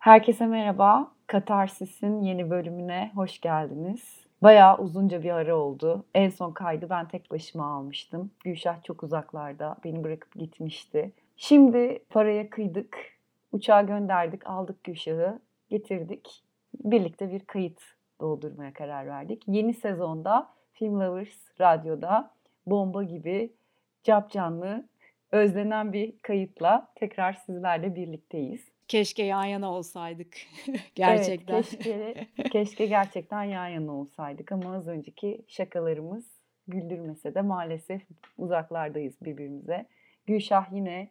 Herkese merhaba. Katarsis'in yeni bölümüne hoş geldiniz. Bayağı uzunca bir ara oldu. En son kaydı ben tek başıma almıştım. Gülşah çok uzaklarda beni bırakıp gitmişti. Şimdi paraya kıydık. Uçağa gönderdik, aldık Gülşah'ı, getirdik. Birlikte bir kayıt doldurmaya karar verdik. Yeni sezonda Film Lovers Radyo'da bomba gibi cap canlı özlenen bir kayıtla tekrar sizlerle birlikteyiz. Keşke yan yana olsaydık gerçekten. Evet, keşke, keşke gerçekten yan yana olsaydık ama az önceki şakalarımız güldürmese de maalesef uzaklardayız birbirimize. Gülşah yine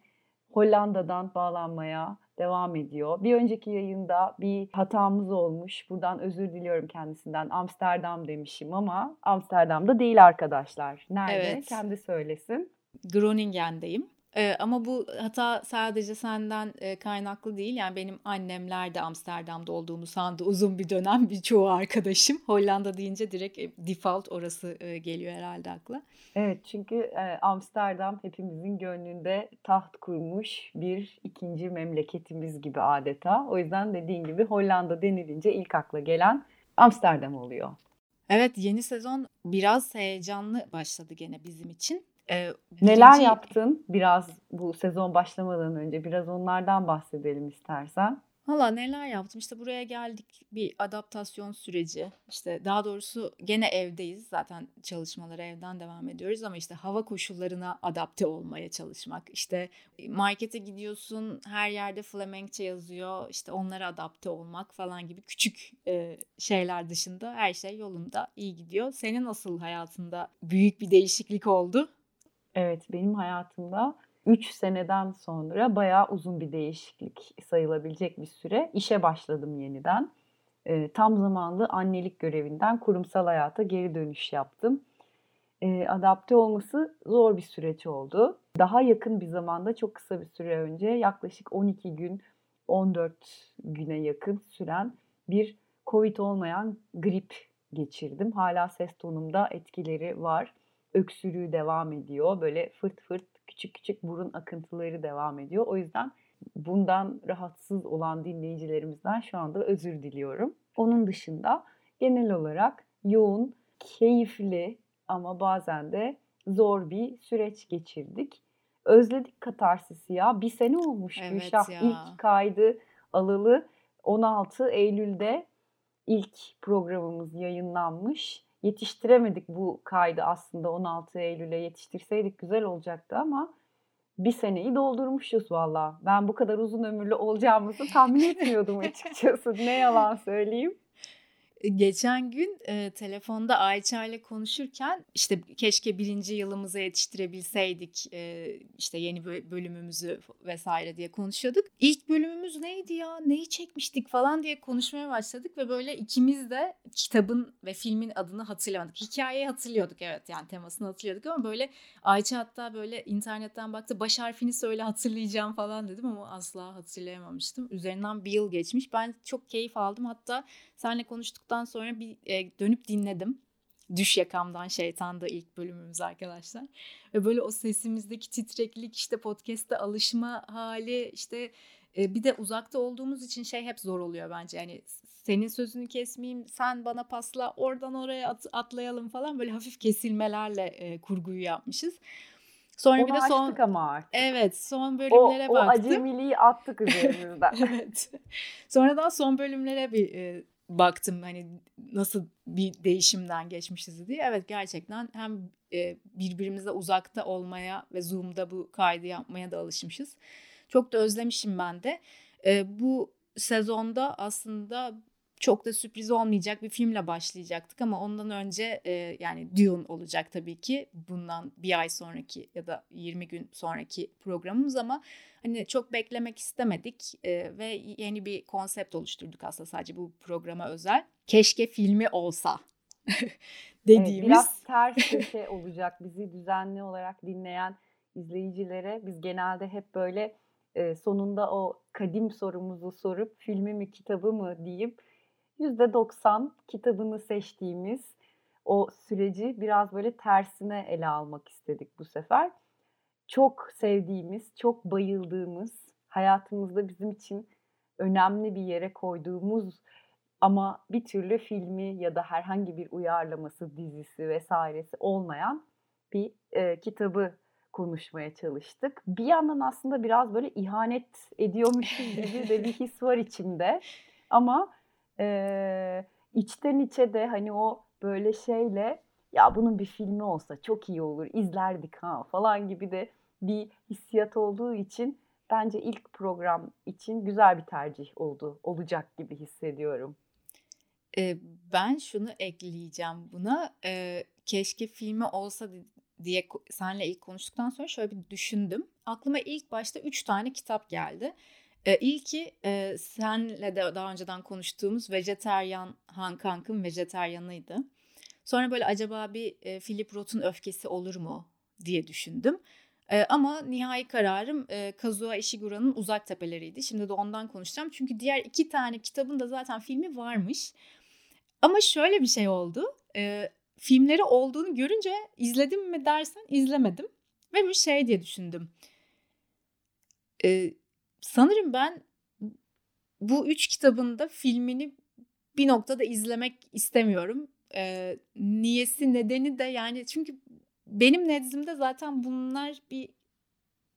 Hollanda'dan bağlanmaya devam ediyor. Bir önceki yayında bir hatamız olmuş. Buradan özür diliyorum kendisinden. Amsterdam demişim ama Amsterdam'da değil arkadaşlar. Nerede? Evet. Kendi söylesin. Groningen'deyim. Ee, ama bu hata sadece senden e, kaynaklı değil. Yani benim annemler de Amsterdam'da olduğumu sandı uzun bir dönem birçoğu arkadaşım. Hollanda deyince direkt e, default orası e, geliyor herhalde akla. Evet çünkü e, Amsterdam hepimizin gönlünde taht kurmuş bir ikinci memleketimiz gibi adeta. O yüzden dediğin gibi Hollanda denilince ilk akla gelen Amsterdam oluyor. Evet yeni sezon biraz heyecanlı başladı gene bizim için. Ee, Neler birinci... yaptın biraz bu sezon başlamadan önce? Biraz onlardan bahsedelim istersen. Valla neler yaptım işte buraya geldik bir adaptasyon süreci işte daha doğrusu gene evdeyiz zaten çalışmaları evden devam ediyoruz ama işte hava koşullarına adapte olmaya çalışmak işte markete gidiyorsun her yerde Flemenkçe yazıyor işte onlara adapte olmak falan gibi küçük e, şeyler dışında her şey yolunda iyi gidiyor. Senin nasıl hayatında büyük bir değişiklik oldu? Evet, benim hayatımda 3 seneden sonra bayağı uzun bir değişiklik sayılabilecek bir süre. İşe başladım yeniden. E, tam zamanlı annelik görevinden kurumsal hayata geri dönüş yaptım. E, adapte olması zor bir süreç oldu. Daha yakın bir zamanda çok kısa bir süre önce yaklaşık 12 gün 14 güne yakın süren bir Covid olmayan grip geçirdim. Hala ses tonumda etkileri var öksürüğü devam ediyor. Böyle fırt fırt küçük küçük burun akıntıları devam ediyor. O yüzden bundan rahatsız olan dinleyicilerimizden şu anda özür diliyorum. Onun dışında genel olarak yoğun, keyifli ama bazen de zor bir süreç geçirdik. Özledik katarsisi ya. Bir sene olmuş evet Gülşah. Ya. İlk kaydı alalı 16 Eylül'de ilk programımız yayınlanmış yetiştiremedik bu kaydı aslında 16 Eylül'e yetiştirseydik güzel olacaktı ama bir seneyi doldurmuşuz valla. Ben bu kadar uzun ömürlü olacağımızı tahmin etmiyordum açıkçası. ne yalan söyleyeyim. Geçen gün e, telefonda Ayça ile konuşurken işte keşke birinci yılımıza yetiştirebilseydik e, işte yeni bölümümüzü vesaire diye konuşuyorduk. İlk bölümümüz neydi ya neyi çekmiştik falan diye konuşmaya başladık ve böyle ikimiz de kitabın ve filmin adını hatırlamadık. Hikayeyi hatırlıyorduk evet yani temasını hatırlıyorduk ama böyle Ayça hatta böyle internetten baktı baş harfini söyle hatırlayacağım falan dedim ama asla hatırlayamamıştım. Üzerinden bir yıl geçmiş ben çok keyif aldım hatta Seninle konuştuktan sonra bir e, dönüp dinledim. Düş yakamdan şeytanda ilk bölümümüz arkadaşlar. Ve böyle o sesimizdeki titreklik işte podcast'te alışma hali işte e, bir de uzakta olduğumuz için şey hep zor oluyor bence. Yani senin sözünü kesmeyeyim, sen bana pasla, oradan oraya at, atlayalım falan böyle hafif kesilmelerle e, kurguyu yapmışız. Sonra Onu bir de son ama artık. Evet, son bölümlere o, baktım. O acemiliği attık üzerimizden. evet. Sonradan son bölümlere bir e, baktım hani nasıl bir değişimden geçmişiz diye. Evet gerçekten hem e, birbirimize uzakta olmaya ve Zoom'da bu kaydı yapmaya da alışmışız. Çok da özlemişim ben de. E, bu sezonda aslında çok da sürpriz olmayacak bir filmle başlayacaktık ama ondan önce e, yani Dune olacak tabii ki bundan bir ay sonraki ya da 20 gün sonraki programımız ama hani çok beklemek istemedik e, ve yeni bir konsept oluşturduk aslında sadece bu programa özel. Keşke filmi olsa dediğimiz. Evet, biraz ters köşe olacak bizi düzenli olarak dinleyen izleyicilere biz genelde hep böyle e, sonunda o kadim sorumuzu sorup filmi mi kitabı mı deyip %90 kitabını seçtiğimiz o süreci biraz böyle tersine ele almak istedik bu sefer. Çok sevdiğimiz, çok bayıldığımız, hayatımızda bizim için önemli bir yere koyduğumuz ama bir türlü filmi ya da herhangi bir uyarlaması, dizisi vesairesi olmayan bir e, kitabı konuşmaya çalıştık. Bir yandan aslında biraz böyle ihanet ediyormuşuz gibi de bir his var içimde. Ama e, içten içe de hani o böyle şeyle ya bunun bir filmi olsa çok iyi olur, izlerdik ha falan gibi de bir hissiyat olduğu için bence ilk program için güzel bir tercih oldu, olacak gibi hissediyorum. Ee, ben şunu ekleyeceğim buna. Ee, keşke filmi olsa diye senle ilk konuştuktan sonra şöyle bir düşündüm. Aklıma ilk başta üç tane kitap geldi. Ee, ilki e, senle de daha önceden konuştuğumuz Vejeteryan Han Kank'ın Vejeteryanıydı. Sonra böyle acaba bir e, Philip Roth'un öfkesi olur mu diye düşündüm. E, ama nihai kararım e, Kazuo Ishigura'nın Uzak Tepeleriydi. Şimdi de ondan konuşacağım. Çünkü diğer iki tane kitabın da zaten filmi varmış. Ama şöyle bir şey oldu. E, filmleri olduğunu görünce izledim mi dersen izlemedim. Ve bir şey diye düşündüm. E, sanırım ben bu üç kitabın da filmini bir noktada izlemek istemiyorum. E, niyesi nedeni de yani çünkü benim nezdimde zaten bunlar bir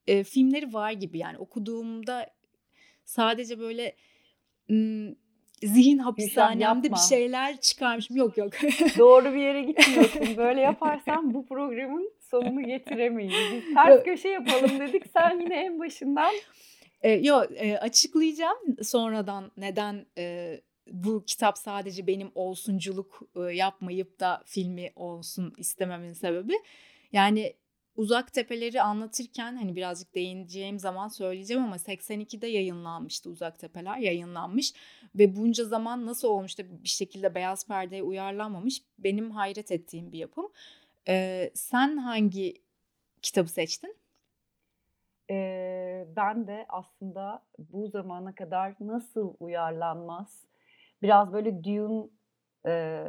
e, filmleri var gibi yani okuduğumda sadece böyle m, zihin hapishanemde bir şeyler çıkarmışım. Yok yok. Doğru bir yere gitmiyorsun. Böyle yaparsan bu programın sonunu getiremeyiz. Biz ters köşe yapalım dedik. Sen yine en başından. E, yok e, açıklayacağım sonradan neden e, bu kitap sadece benim olsunculuk e, yapmayıp da filmi olsun istememin sebebi. Yani Uzak Tepeleri anlatırken hani birazcık değineceğim zaman söyleyeceğim ama 82'de yayınlanmıştı Uzak Tepeler yayınlanmış ve bunca zaman nasıl olmuş da bir şekilde beyaz perdeye uyarlanmamış benim hayret ettiğim bir yapım. Ee, sen hangi kitabı seçtin? Ee, ben de aslında bu zamana kadar nasıl uyarlanmaz biraz böyle Dune e,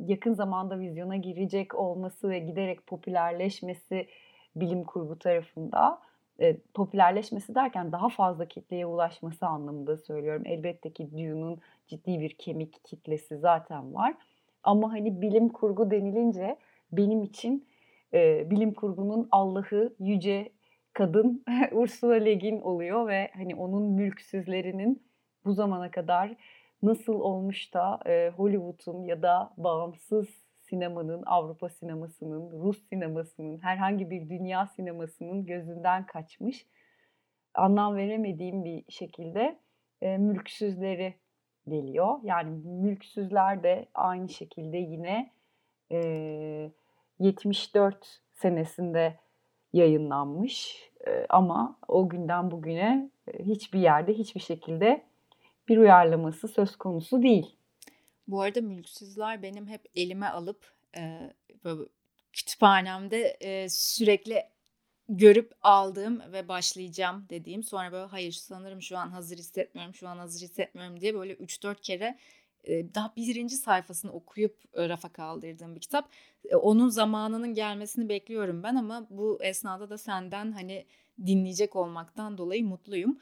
yakın zamanda vizyona girecek olması ve giderek popülerleşmesi bilim kurgu tarafında e, popülerleşmesi derken daha fazla kitleye ulaşması anlamında söylüyorum. Elbette ki Dune'un ciddi bir kemik kitlesi zaten var. Ama hani bilim kurgu denilince benim için e, bilim kurgunun Allah'ı yüce kadın Ursula Le Guin oluyor ve hani onun mülksüzlerinin bu zamana kadar nasıl olmuş da e, Hollywood'un ya da bağımsız sinemanın, Avrupa sinemasının, Rus sinemasının, herhangi bir dünya sinemasının gözünden kaçmış, anlam veremediğim bir şekilde e, mülksüzleri geliyor. Yani mülksüzler de aynı şekilde yine e, 74 senesinde yayınlanmış ama o günden bugüne hiçbir yerde hiçbir şekilde bir uyarlaması söz konusu değil. Bu arada Mülksüzler benim hep elime alıp e, kütüphanemde e, sürekli görüp aldığım ve başlayacağım dediğim sonra böyle hayır sanırım şu an hazır hissetmiyorum şu an hazır hissetmiyorum diye böyle 3-4 kere daha birinci sayfasını okuyup rafa kaldırdığım bir kitap. Onun zamanının gelmesini bekliyorum ben ama bu esnada da senden hani dinleyecek olmaktan dolayı mutluyum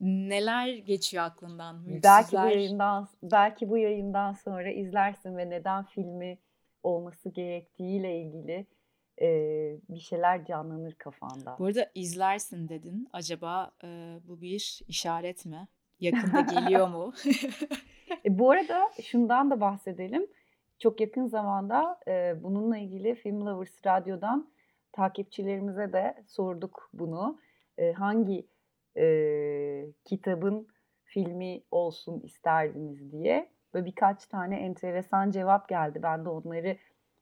neler geçiyor aklından? Mülksüzler? Belki bu yayından belki bu yayından sonra izlersin ve neden filmi olması gerektiğiyle ilgili e, bir şeyler canlanır kafanda. Bu arada izlersin dedin. Acaba e, bu bir işaret mi? Yakında geliyor mu? e, bu arada şundan da bahsedelim. Çok yakın zamanda e, bununla ilgili Film Lovers Radyo'dan takipçilerimize de sorduk bunu. E, hangi e, kitabın filmi olsun isterdiniz diye. Böyle birkaç tane enteresan cevap geldi. Ben de onları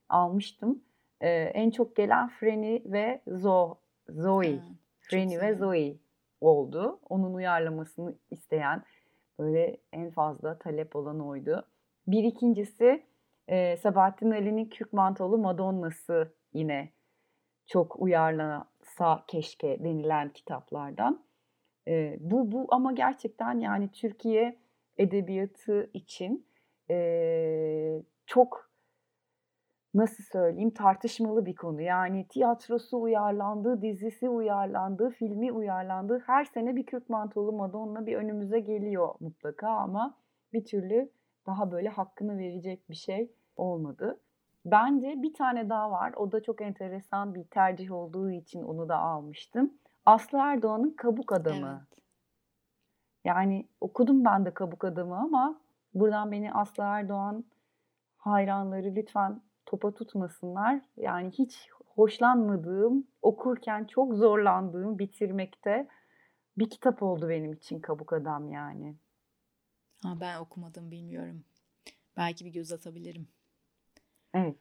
almıştım. E, en çok gelen Freni ve Zo, Zoe. Hmm, Freni ve Zoe oldu. Onun uyarlamasını isteyen böyle en fazla talep olan oydu. Bir ikincisi e, Sabahattin Ali'nin Kürk Mantolu Madonna'sı yine çok uyarlasa keşke denilen kitaplardan. E, bu bu ama gerçekten yani Türkiye edebiyatı için e, çok nasıl söyleyeyim tartışmalı bir konu. Yani tiyatrosu uyarlandı, dizisi uyarlandı, filmi uyarlandı. Her sene bir kürk mantolu Madonna bir önümüze geliyor mutlaka ama bir türlü daha böyle hakkını verecek bir şey olmadı. Bence bir tane daha var. O da çok enteresan bir tercih olduğu için onu da almıştım. Aslı Erdoğan'ın Kabuk Adamı. Evet. Yani okudum ben de Kabuk Adamı ama buradan beni Aslı Erdoğan hayranları lütfen topa tutmasınlar. Yani hiç hoşlanmadığım, okurken çok zorlandığım bitirmekte bir kitap oldu benim için Kabuk Adam yani. Ha, ben okumadım bilmiyorum. Belki bir göz atabilirim. Evet.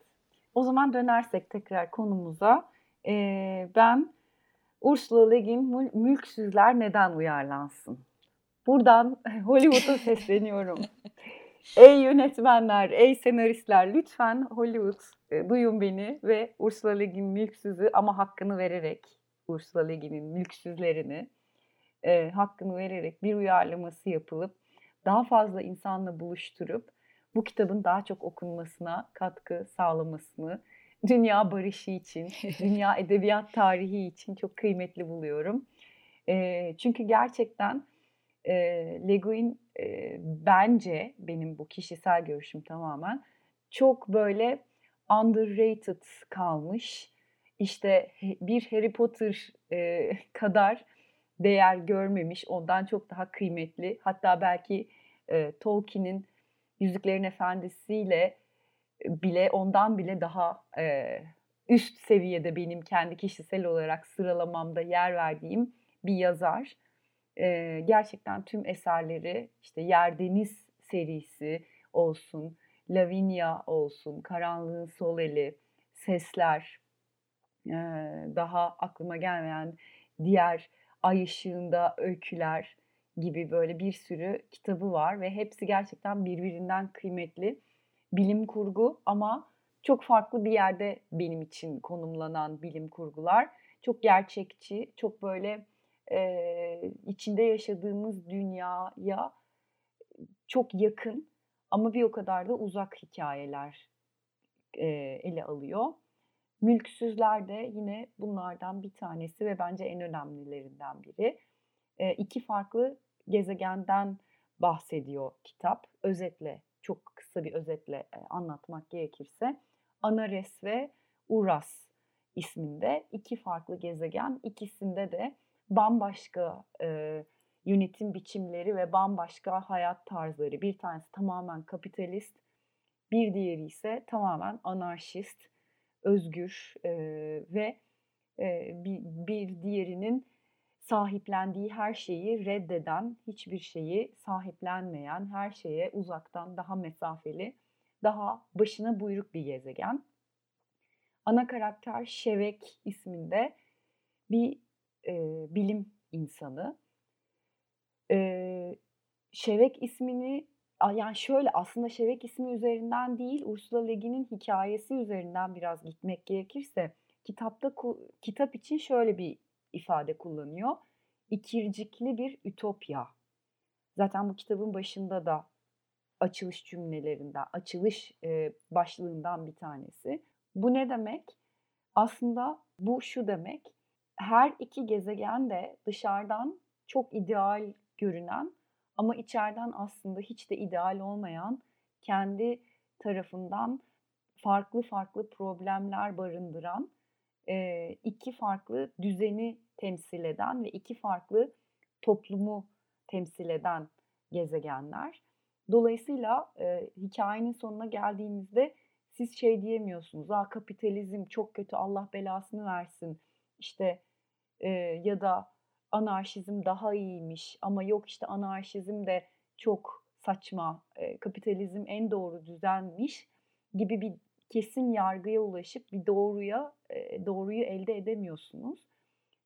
O zaman dönersek tekrar konumuza. Ee, ben Ursula Le Guin Mülksüzler neden uyarlansın? Buradan Hollywood'a sesleniyorum. ey yönetmenler, ey senaristler lütfen Hollywood e, duyun beni ve Ursula Le Guin Mülksüz'ü ama hakkını vererek Ursula Le Guin'in mülksüzlerini e, hakkını vererek bir uyarlaması yapılıp daha fazla insanla buluşturup bu kitabın daha çok okunmasına katkı sağlamasını dünya barışı için, dünya edebiyat tarihi için çok kıymetli buluyorum. E, çünkü gerçekten e, Le Guin e, bence benim bu kişisel görüşüm tamamen çok böyle underrated kalmış. İşte bir Harry Potter e, kadar değer görmemiş, ondan çok daha kıymetli. Hatta belki e, Tolkien'in Yüzüklerin Efendisi'yle bile ondan bile daha e, üst seviyede benim kendi kişisel olarak sıralamamda yer verdiğim bir yazar. E, gerçekten tüm eserleri işte Yer Deniz serisi olsun, Lavinia olsun, Karanlığın Sol Eli, Sesler, e, daha aklıma gelmeyen diğer Ay Işığında Öyküler gibi böyle bir sürü kitabı var ve hepsi gerçekten birbirinden kıymetli. Bilim kurgu ama çok farklı bir yerde benim için konumlanan bilim kurgular. Çok gerçekçi, çok böyle e, içinde yaşadığımız dünyaya çok yakın ama bir o kadar da uzak hikayeler e, ele alıyor. Mülksüzler de yine bunlardan bir tanesi ve bence en önemlilerinden biri. E, iki farklı gezegenden bahsediyor kitap. Özetle, çok kısa bir özetle e, anlatmak gerekirse. Anares ve Uras isminde iki farklı gezegen. İkisinde de bambaşka e, yönetim biçimleri ve bambaşka hayat tarzları. Bir tanesi tamamen kapitalist, bir diğeri ise tamamen anarşist, özgür e, ve e, bir, bir diğerinin sahiplendiği her şeyi reddeden, hiçbir şeyi sahiplenmeyen, her şeye uzaktan daha mesafeli, daha başına buyruk bir gezegen. Ana karakter Şevek isminde bir e, bilim insanı. E, Şevek ismini yani şöyle aslında Şevek ismi üzerinden değil Ursula Le Guin'in hikayesi üzerinden biraz gitmek gerekirse kitapta kitap için şöyle bir ifade kullanıyor. İkircikli bir ütopya. Zaten bu kitabın başında da açılış cümlelerinden, açılış e, başlığından bir tanesi. Bu ne demek? Aslında bu şu demek. Her iki gezegen de dışarıdan çok ideal görünen ama içeriden aslında hiç de ideal olmayan kendi tarafından farklı farklı problemler barındıran iki farklı düzeni temsil eden ve iki farklı toplumu temsil eden gezegenler. Dolayısıyla e, hikayenin sonuna geldiğimizde siz şey diyemiyorsunuz. Aa kapitalizm çok kötü Allah belasını versin. İşte ya da anarşizm daha iyiymiş ama yok işte anarşizm de çok saçma. E, kapitalizm en doğru düzenmiş gibi bir kesin yargıya ulaşıp bir doğruya e, doğruyu elde edemiyorsunuz.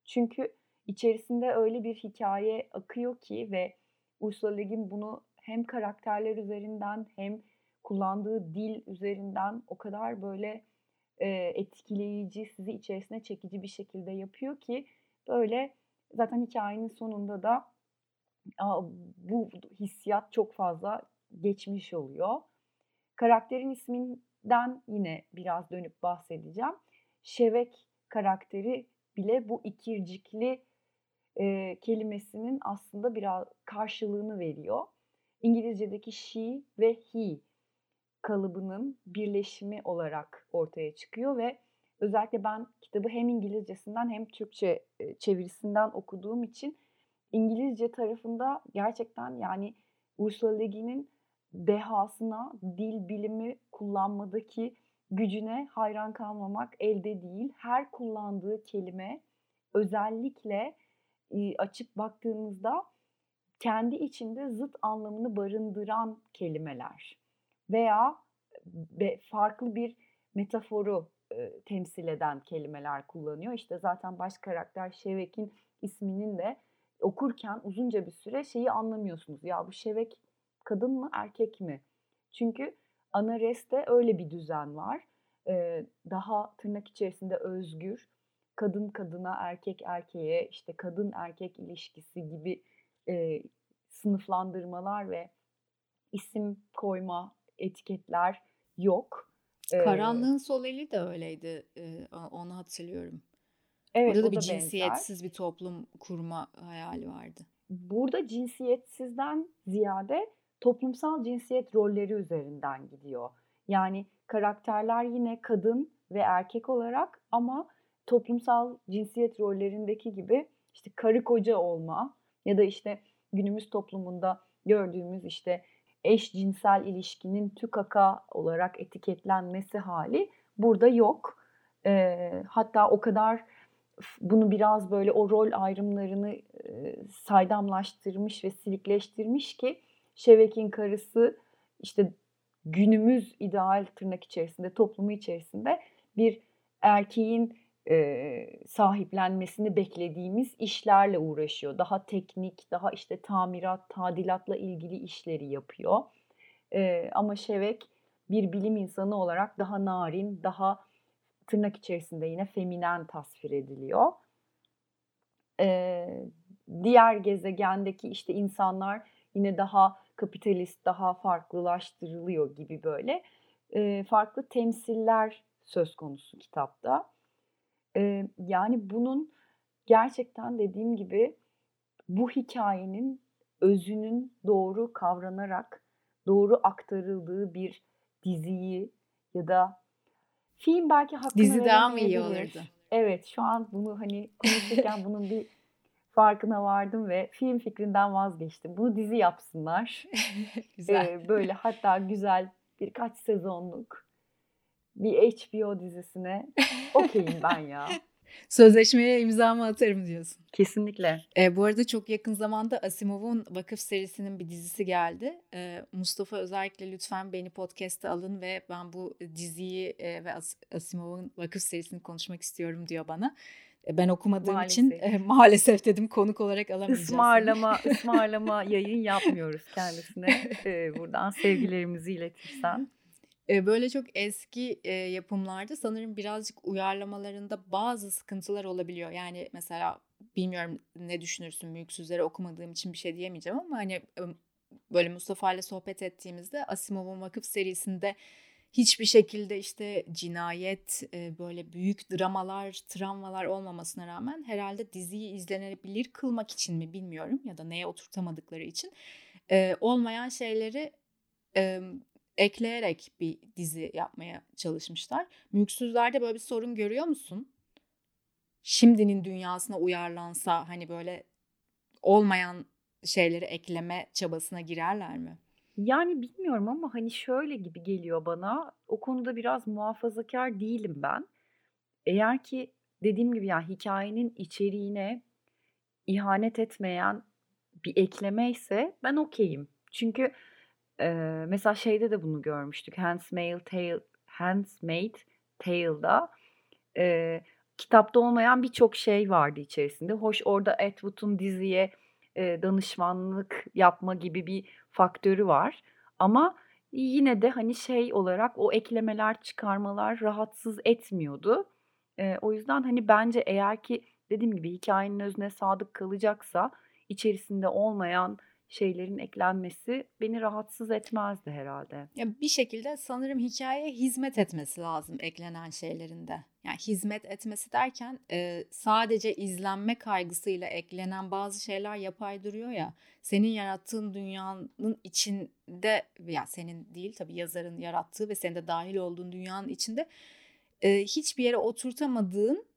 Çünkü içerisinde öyle bir hikaye akıyor ki ve Ursula Le Guin bunu hem karakterler üzerinden hem kullandığı dil üzerinden o kadar böyle e, etkileyici, sizi içerisine çekici bir şekilde yapıyor ki böyle zaten hikayenin sonunda da bu hissiyat çok fazla geçmiş oluyor. Karakterin ismin Şevek'den yine biraz dönüp bahsedeceğim. Şevek karakteri bile bu ikircikli e, kelimesinin aslında biraz karşılığını veriyor. İngilizce'deki she ve he kalıbının birleşimi olarak ortaya çıkıyor ve özellikle ben kitabı hem İngilizcesinden hem Türkçe çevirisinden okuduğum için İngilizce tarafında gerçekten yani Ursula Le Guin'in dehasına, dil bilimi kullanmadaki gücüne hayran kalmamak elde değil. Her kullandığı kelime özellikle açıp baktığınızda kendi içinde zıt anlamını barındıran kelimeler veya farklı bir metaforu temsil eden kelimeler kullanıyor. İşte zaten baş karakter Şevek'in isminin de okurken uzunca bir süre şeyi anlamıyorsunuz. Ya bu Şevek kadın mı erkek mi? Çünkü Anares'te öyle bir düzen var. daha tırnak içerisinde özgür, kadın kadına, erkek erkeğe, işte kadın erkek ilişkisi gibi sınıflandırmalar ve isim koyma etiketler yok. Karanlığın sol eli de öyleydi. Ee, onu hatırlıyorum. Evet, Burada o da bir cinsiyetsiz benzer. bir toplum kurma hayali vardı. Burada cinsiyetsizden ziyade toplumsal cinsiyet rolleri üzerinden gidiyor. Yani karakterler yine kadın ve erkek olarak ama toplumsal cinsiyet rollerindeki gibi işte karı koca olma ya da işte günümüz toplumunda gördüğümüz işte eşcinsel ilişkinin tükaka olarak etiketlenmesi hali burada yok. E, hatta o kadar bunu biraz böyle o rol ayrımlarını e, saydamlaştırmış ve silikleştirmiş ki Şevek'in karısı işte günümüz ideal tırnak içerisinde toplumu içerisinde bir erkeğin e, sahiplenmesini beklediğimiz işlerle uğraşıyor. Daha teknik, daha işte tamirat, tadilatla ilgili işleri yapıyor. E, ama Şevek bir bilim insanı olarak daha narin, daha tırnak içerisinde yine feminen tasvir ediliyor. E, diğer gezegendeki işte insanlar yine daha kapitalist, daha farklılaştırılıyor gibi böyle e, farklı temsiller söz konusu kitapta. Eee, yani bunun gerçekten dediğim gibi bu hikayenin özünün doğru kavranarak doğru aktarıldığı bir diziyi ya da film belki hakkını Dizi daha mı iyi olurdu? Evet, şu an bunu hani konuşurken bunun bir farkına vardım ve film fikrinden vazgeçtim. Bunu dizi yapsınlar. Güzel. Eee, böyle hatta güzel birkaç sezonluk bir HBO dizisine okeyim ben ya. Sözleşmeye imzamı atarım diyorsun. Kesinlikle. E, bu arada çok yakın zamanda Asimov'un Vakıf serisinin bir dizisi geldi. E, Mustafa özellikle lütfen beni podcast'e alın ve ben bu diziyi e, ve As- Asimov'un Vakıf serisini konuşmak istiyorum diyor bana. E, ben okumadığım Maalesef. için e, maalesef dedim konuk olarak alamayacağız. Ismarlama, ısmarlama yayın yapmıyoruz kendisine. Ee, buradan sevgilerimizi iletirsen. Böyle çok eski yapımlarda sanırım birazcık uyarlamalarında bazı sıkıntılar olabiliyor. Yani mesela bilmiyorum ne düşünürsün Mülksüzleri okumadığım için bir şey diyemeyeceğim ama hani böyle Mustafa ile sohbet ettiğimizde Asimov'un Vakıf serisinde hiçbir şekilde işte cinayet, böyle büyük dramalar, travmalar olmamasına rağmen herhalde diziyi izlenebilir kılmak için mi bilmiyorum ya da neye oturtamadıkları için olmayan şeyleri ekleyerek bir dizi yapmaya çalışmışlar. Mülksüzler'de böyle bir sorun görüyor musun? Şimdinin dünyasına uyarlansa hani böyle olmayan şeyleri ekleme çabasına girerler mi? Yani bilmiyorum ama hani şöyle gibi geliyor bana. O konuda biraz muhafazakar değilim ben. Eğer ki dediğim gibi yani hikayenin içeriğine ihanet etmeyen bir ekleme ise ben okeyim. Çünkü e, mesela şeyde de bunu görmüştük. Handmaid's Tale, Handmaid's Tale'da e, kitapta olmayan birçok şey vardı içerisinde. Hoş orada Ed Wood'un diziye e, danışmanlık yapma gibi bir faktörü var. Ama yine de hani şey olarak o eklemeler, çıkarmalar rahatsız etmiyordu. E, o yüzden hani bence eğer ki dediğim gibi hikayenin özüne sadık kalacaksa içerisinde olmayan şeylerin eklenmesi beni rahatsız etmezdi herhalde. Ya bir şekilde sanırım hikayeye hizmet etmesi lazım eklenen şeylerinde. Yani hizmet etmesi derken e, sadece izlenme kaygısıyla eklenen bazı şeyler yapay duruyor ya. Senin yarattığın dünyanın içinde ya senin değil tabii yazarın yarattığı ve senin de dahil olduğun dünyanın içinde e, hiçbir yere oturtamadığın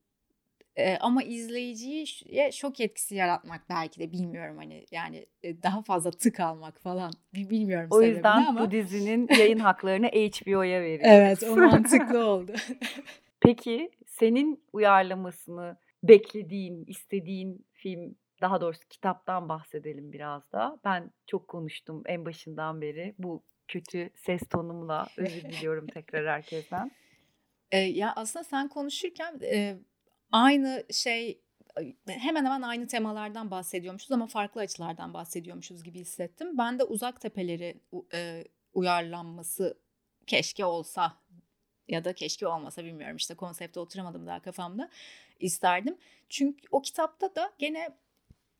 e, ama izleyiciye şok etkisi yaratmak belki de bilmiyorum hani yani daha fazla tık almak falan bilmiyorum O yüzden ama. bu dizinin yayın haklarını HBO'ya veriyoruz. Evet o mantıklı oldu. Peki senin uyarlamasını beklediğin, istediğin film daha doğrusu kitaptan bahsedelim biraz da. Ben çok konuştum en başından beri bu kötü ses tonumla özür diliyorum tekrar herkesten. E, ya aslında sen konuşurken e, aynı şey hemen hemen aynı temalardan bahsediyormuşuz ama farklı açılardan bahsediyormuşuz gibi hissettim. Ben de Uzak Tepeleri e, uyarlanması keşke olsa ya da keşke olmasa bilmiyorum işte konsepte oturamadım daha kafamda isterdim. Çünkü o kitapta da gene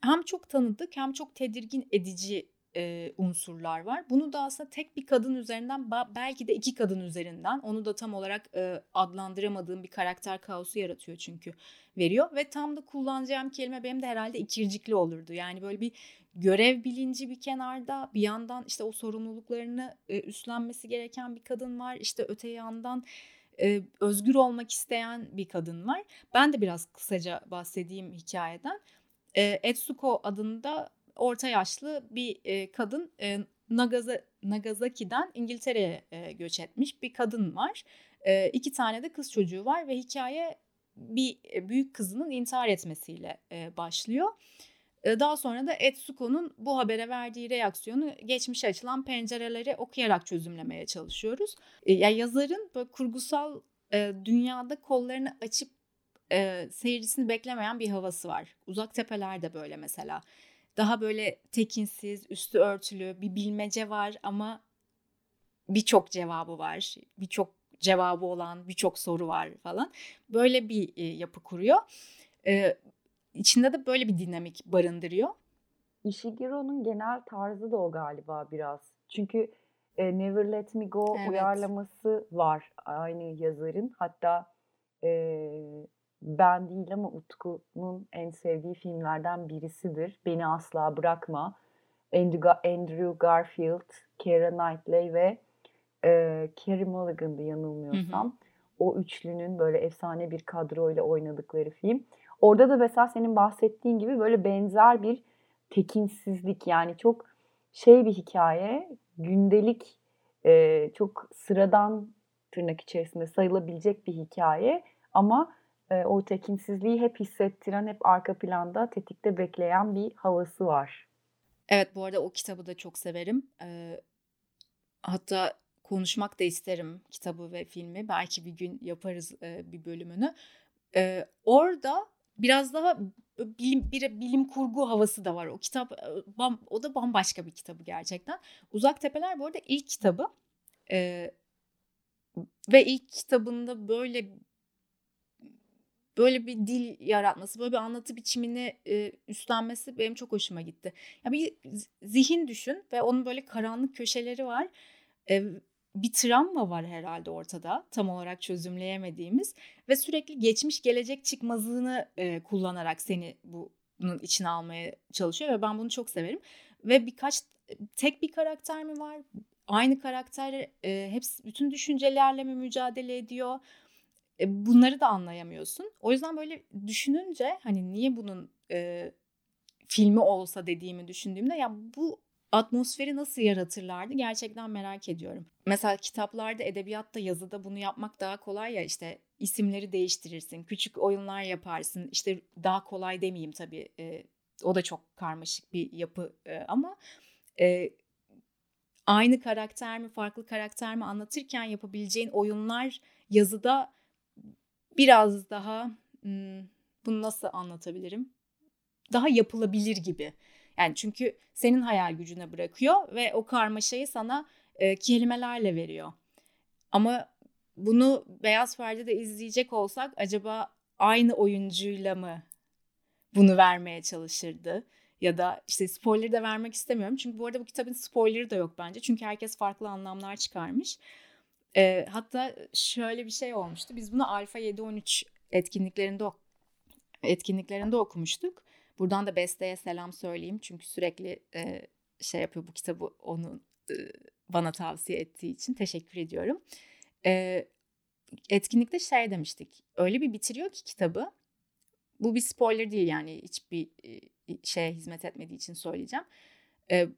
hem çok tanıdık hem çok tedirgin edici e, unsurlar var. Bunu da aslında tek bir kadın üzerinden belki de iki kadın üzerinden onu da tam olarak e, adlandıramadığım bir karakter kaosu yaratıyor çünkü veriyor. Ve tam da kullanacağım kelime benim de herhalde ikircikli olurdu. Yani böyle bir görev bilinci bir kenarda bir yandan işte o sorumluluklarını e, üstlenmesi gereken bir kadın var. İşte öte yandan e, özgür olmak isteyen bir kadın var. Ben de biraz kısaca bahsedeyim hikayeden. E, Etsuko adında orta yaşlı bir e, kadın e, Nagasaki'den İngiltere'ye e, göç etmiş bir kadın var. E, iki tane de kız çocuğu var ve hikaye bir e, büyük kızının intihar etmesiyle başlıyor. Daha sonra da Etsuko'nun bu habere verdiği reaksiyonu geçmişe açılan pencereleri okuyarak çözümlemeye çalışıyoruz. E, ya yazarın böyle kurgusal dünyada kollarını açıp seyircisini beklemeyen bir havası var. Uzak Tepeler böyle mesela daha böyle tekinsiz, üstü örtülü bir bilmece var ama birçok cevabı var. Birçok cevabı olan birçok soru var falan. Böyle bir e, yapı kuruyor. Ee, içinde de böyle bir dinamik barındırıyor. Ishigiro'nun genel tarzı da o galiba biraz. Çünkü e, Never Let Me Go evet. uyarlaması var aynı yazarın. Hatta e, ben değil ama Utku'nun en sevdiği filmlerden birisidir. Beni Asla Bırakma. Andrew Garfield, Keira Knightley ve e, Carey Mulligan'dı yanılmıyorsam. Hı hı. O üçlünün böyle efsane bir kadroyla oynadıkları film. Orada da mesela senin bahsettiğin gibi böyle benzer bir tekinsizlik yani çok şey bir hikaye, gündelik, e, çok sıradan tırnak içerisinde sayılabilecek bir hikaye ama e, o tekinsizliği hep hissettiren, hep arka planda tetikte bekleyen bir havası var. Evet bu arada o kitabı da çok severim. Ee, hatta konuşmak da isterim kitabı ve filmi. Belki bir gün yaparız e, bir bölümünü. Ee, orada biraz daha bilim bir bilim kurgu havası da var. O kitap bam, o da bambaşka bir kitabı gerçekten. Uzak Tepeler bu arada ilk kitabı. Ee, ve ilk kitabında böyle böyle bir dil yaratması, böyle bir anlatı biçimini e, üstlenmesi benim çok hoşuma gitti. Ya bir zihin düşün ve onun böyle karanlık köşeleri var. E, bir travma var herhalde ortada tam olarak çözümleyemediğimiz ve sürekli geçmiş gelecek çıkmazlığını e, kullanarak seni bunun içine almaya çalışıyor ve ben bunu çok severim. Ve birkaç tek bir karakter mi var? Aynı karakter e, hepsi bütün düşüncelerle mi mücadele ediyor? E, bunları da anlayamıyorsun. O yüzden böyle düşününce hani niye bunun e, filmi olsa dediğimi düşündüğümde ya bu atmosferi nasıl yaratırlardı gerçekten merak ediyorum. Mesela kitaplarda, edebiyatta, yazıda bunu yapmak daha kolay ya işte isimleri değiştirirsin, küçük oyunlar yaparsın. İşte daha kolay demeyeyim tabii. E, o da çok karmaşık bir yapı e, ama e, aynı karakter mi, farklı karakter mi anlatırken yapabileceğin oyunlar yazıda biraz daha bunu nasıl anlatabilirim? Daha yapılabilir gibi. Yani çünkü senin hayal gücüne bırakıyor ve o karmaşayı sana e, kelimelerle veriyor. Ama bunu Beyaz Perde'de izleyecek olsak acaba aynı oyuncuyla mı bunu vermeye çalışırdı? ya da işte spoiler de vermek istemiyorum. Çünkü bu arada bu kitabın spoilerı da yok bence. Çünkü herkes farklı anlamlar çıkarmış. E, hatta şöyle bir şey olmuştu. Biz bunu Alfa 713 etkinliklerinde etkinliklerinde okumuştuk. Buradan da Beste'ye selam söyleyeyim. Çünkü sürekli e, şey yapıyor bu kitabı onu e, bana tavsiye ettiği için teşekkür ediyorum. E, etkinlikte şey demiştik. Öyle bir bitiriyor ki kitabı. Bu bir spoiler değil yani hiçbir e, şeye hizmet etmediği için söyleyeceğim. E,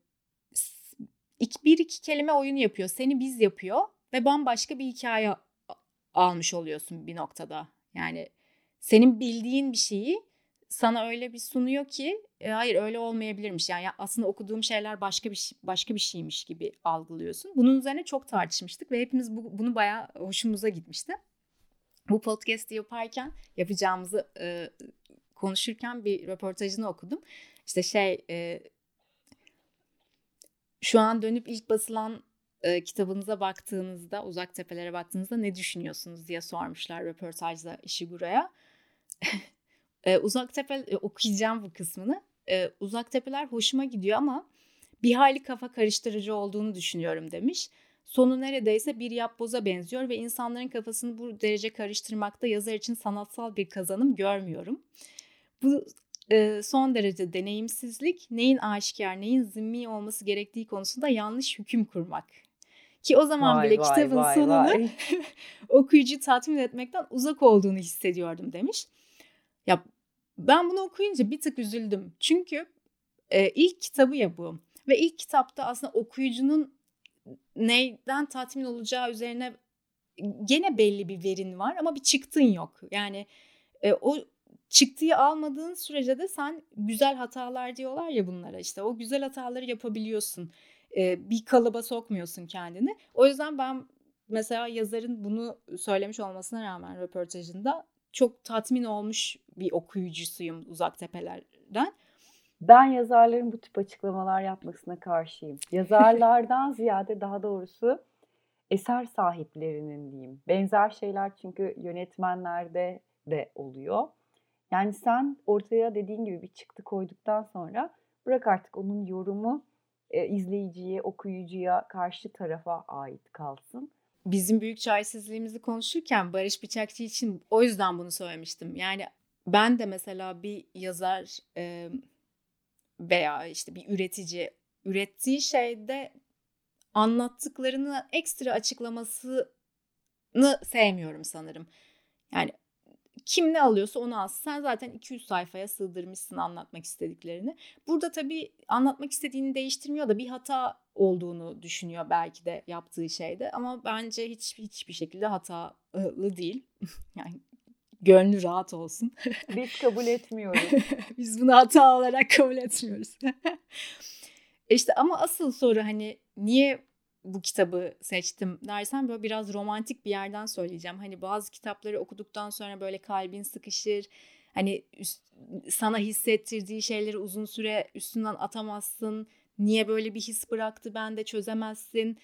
bir iki kelime oyun yapıyor. Seni biz yapıyor ve bambaşka bir hikaye almış oluyorsun bir noktada. Yani senin bildiğin bir şeyi sana öyle bir sunuyor ki e, hayır öyle olmayabilirmiş. Yani aslında okuduğum şeyler başka bir başka bir şeymiş gibi algılıyorsun. Bunun üzerine çok tartışmıştık ve hepimiz bu, bunu bayağı hoşumuza gitmişti. Bu podcast'i yaparken yapacağımızı e, konuşurken bir röportajını okudum. İşte şey e, şu an dönüp ilk basılan e, kitabınıza baktığınızda, Uzak Tepelere baktığınızda ne düşünüyorsunuz diye sormuşlar röportajda Ishiguro'ya. e, Uzak Tepe e, okuyacağım bu kısmını. E, Uzak Tepeler hoşuma gidiyor ama bir hayli kafa karıştırıcı olduğunu düşünüyorum demiş. Sonu neredeyse bir yapboza benziyor ve insanların kafasını bu derece karıştırmakta yazar için sanatsal bir kazanım görmüyorum. Bu e, son derece deneyimsizlik, neyin aşikar, neyin zimmi olması gerektiği konusunda yanlış hüküm kurmak. Ki o zaman vay, bile vay, kitabın vay, sonunu vay. okuyucu tatmin etmekten uzak olduğunu hissediyordum demiş. Ya ben bunu okuyunca bir tık üzüldüm. Çünkü e, ilk kitabı ya bu. Ve ilk kitapta aslında okuyucunun neyden tatmin olacağı üzerine gene belli bir verin var ama bir çıktın yok. Yani e, o çıktıyı almadığın sürece de sen güzel hatalar diyorlar ya bunlara işte o güzel hataları yapabiliyorsun. E, bir kalıba sokmuyorsun kendini. O yüzden ben mesela yazarın bunu söylemiş olmasına rağmen röportajında çok tatmin olmuş bir okuyucusuyum Uzak Tepeler'den. Ben yazarların bu tip açıklamalar yapmasına karşıyım. Yazarlardan ziyade daha doğrusu eser sahiplerinin diyeyim. Benzer şeyler çünkü yönetmenlerde de oluyor. Yani sen ortaya dediğin gibi bir çıktı koyduktan sonra bırak artık onun yorumu e, izleyiciye, okuyucuya, karşı tarafa ait kalsın. Bizim büyük çaresizliğimizi konuşurken Barış Bıçakçı için o yüzden bunu söylemiştim. Yani ben de mesela bir yazar e, veya işte bir üretici ürettiği şeyde anlattıklarını ekstra açıklamasını sevmiyorum sanırım. Yani kim ne alıyorsa onu alsın. Sen zaten 200 sayfaya sığdırmışsın anlatmak istediklerini. Burada tabii anlatmak istediğini değiştirmiyor da bir hata olduğunu düşünüyor belki de yaptığı şeyde. Ama bence hiç hiçbir şekilde hatalı değil. yani gönlü rahat olsun. Biz kabul etmiyoruz. Biz bunu hata olarak kabul etmiyoruz. İşte ama asıl soru hani niye bu kitabı seçtim dersen böyle biraz romantik bir yerden söyleyeceğim. Hani bazı kitapları okuduktan sonra böyle kalbin sıkışır. Hani üst, sana hissettirdiği şeyleri uzun süre üstünden atamazsın. Niye böyle bir his bıraktı ben de çözemezsin.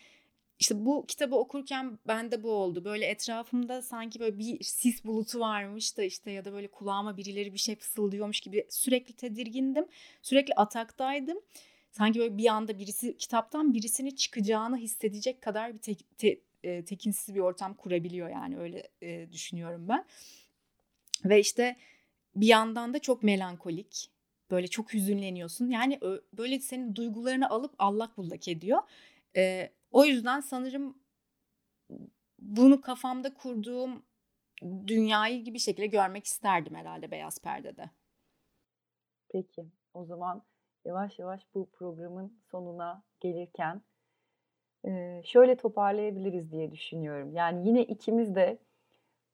İşte bu kitabı okurken bende bu oldu. Böyle etrafımda sanki böyle bir sis bulutu varmış da işte ya da böyle kulağıma birileri bir şey fısıldıyormuş gibi sürekli tedirgindim. Sürekli ataktaydım sanki böyle bir anda birisi kitaptan birisini çıkacağını hissedecek kadar bir tek, te, e, tekinsiz bir ortam kurabiliyor yani öyle e, düşünüyorum ben. Ve işte bir yandan da çok melankolik. Böyle çok hüzünleniyorsun. Yani böyle senin duygularını alıp allak bullak ediyor. E, o yüzden sanırım bunu kafamda kurduğum dünyayı gibi şekilde görmek isterdim herhalde beyaz perdede. Peki o zaman yavaş yavaş bu programın sonuna gelirken şöyle toparlayabiliriz diye düşünüyorum. Yani yine ikimiz de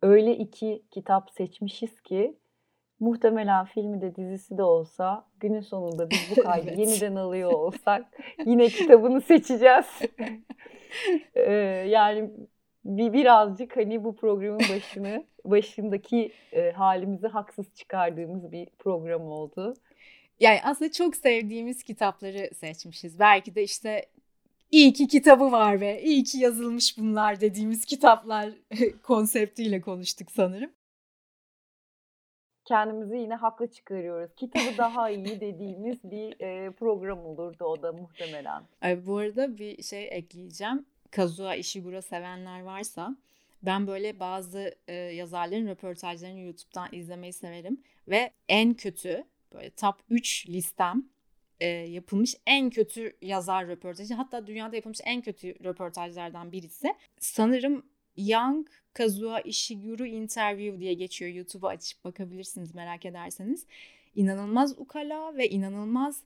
öyle iki kitap seçmişiz ki muhtemelen filmi de dizisi de olsa günün sonunda biz bu kaydı evet. yeniden alıyor olsak yine kitabını seçeceğiz. yani bir birazcık hani bu programın başını başındaki e, halimizi haksız çıkardığımız bir program oldu yani aslında çok sevdiğimiz kitapları seçmişiz. Belki de işte iyi ki kitabı var ve iyi ki yazılmış bunlar dediğimiz kitaplar konseptiyle konuştuk sanırım. kendimizi yine haklı çıkarıyoruz. Kitabı daha iyi dediğimiz bir e, program olurdu o da muhtemelen. Ay, bu arada bir şey ekleyeceğim. Kazuha Ishiguro sevenler varsa ben böyle bazı e, yazarların röportajlarını YouTube'dan izlemeyi severim ve en kötü böyle top 3 listem e, yapılmış en kötü yazar röportajı hatta dünyada yapılmış en kötü röportajlardan birisi. Sanırım Young Kazuha Ishiguro Interview diye geçiyor. YouTube'a açıp bakabilirsiniz merak ederseniz. İnanılmaz ukala ve inanılmaz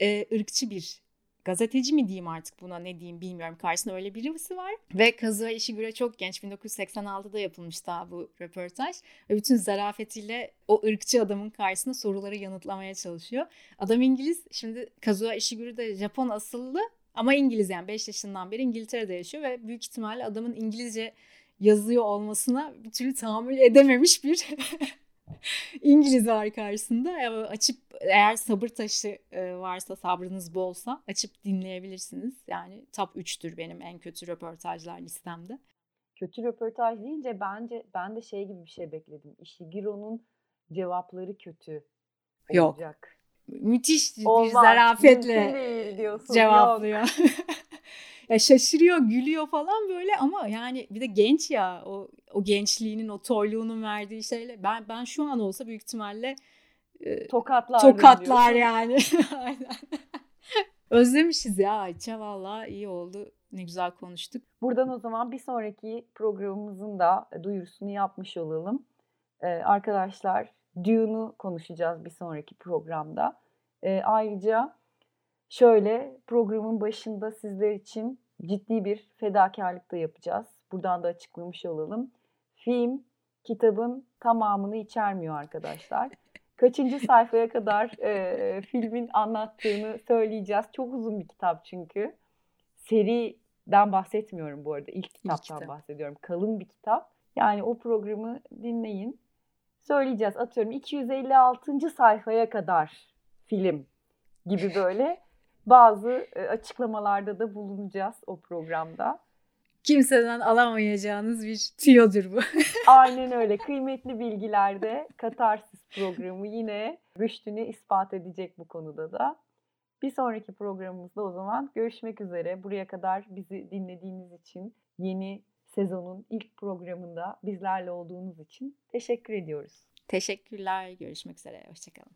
e, ırkçı bir gazeteci mi diyeyim artık buna ne diyeyim bilmiyorum. Karşısında öyle birisi var. Ve Kazuha Ishiguro çok genç. 1986'da yapılmış daha bu röportaj. Ve bütün zarafetiyle o ırkçı adamın karşısında soruları yanıtlamaya çalışıyor. Adam İngiliz. Şimdi Kazuha Ishiguro da Japon asıllı ama İngiliz yani 5 yaşından beri İngiltere'de yaşıyor ve büyük ihtimalle adamın İngilizce yazıyor olmasına bir türlü tahammül edememiş bir İngiliz var karşısında. Açıp eğer sabır taşı e, varsa, sabrınız bolsa açıp dinleyebilirsiniz. Yani top 3'tür benim en kötü röportajlar listemde. Kötü röportaj deyince bence ben de şey gibi bir şey bekledim. Ishigiro'nun cevapları kötü olacak. Yok. Müthiş Olmaz, bir zarafetle cevaplıyor. ya şaşırıyor, gülüyor falan böyle ama yani bir de genç ya o o gençliğinin, o toyluğunun verdiği şeyle ben ben şu an olsa büyük ihtimalle e, tokatlar tokatlar yani. Aynen. Özlemişiz ya Ayça valla iyi oldu. Ne güzel konuştuk. Buradan o zaman bir sonraki programımızın da duyurusunu yapmış olalım. Ee, arkadaşlar Dune'u konuşacağız bir sonraki programda. Ee, ayrıca Şöyle programın başında sizler için ciddi bir fedakarlık da yapacağız. Buradan da açıklamış olalım. Film kitabın tamamını içermiyor arkadaşlar. Kaçıncı sayfaya kadar e, filmin anlattığını söyleyeceğiz. Çok uzun bir kitap çünkü. Seriden bahsetmiyorum bu arada. İlk kitaptan İlk bahsediyorum. Kalın bir kitap. Yani o programı dinleyin. Söyleyeceğiz. Atıyorum 256. sayfaya kadar film gibi böyle bazı e, açıklamalarda da bulunacağız o programda. Kimseden alamayacağınız bir tüyodur bu. Aynen öyle. Kıymetli bilgilerde Katarsis programı yine rüştünü ispat edecek bu konuda da. Bir sonraki programımızda o zaman görüşmek üzere. Buraya kadar bizi dinlediğiniz için yeni sezonun ilk programında bizlerle olduğunuz için teşekkür ediyoruz. Teşekkürler. Görüşmek üzere. Hoşçakalın.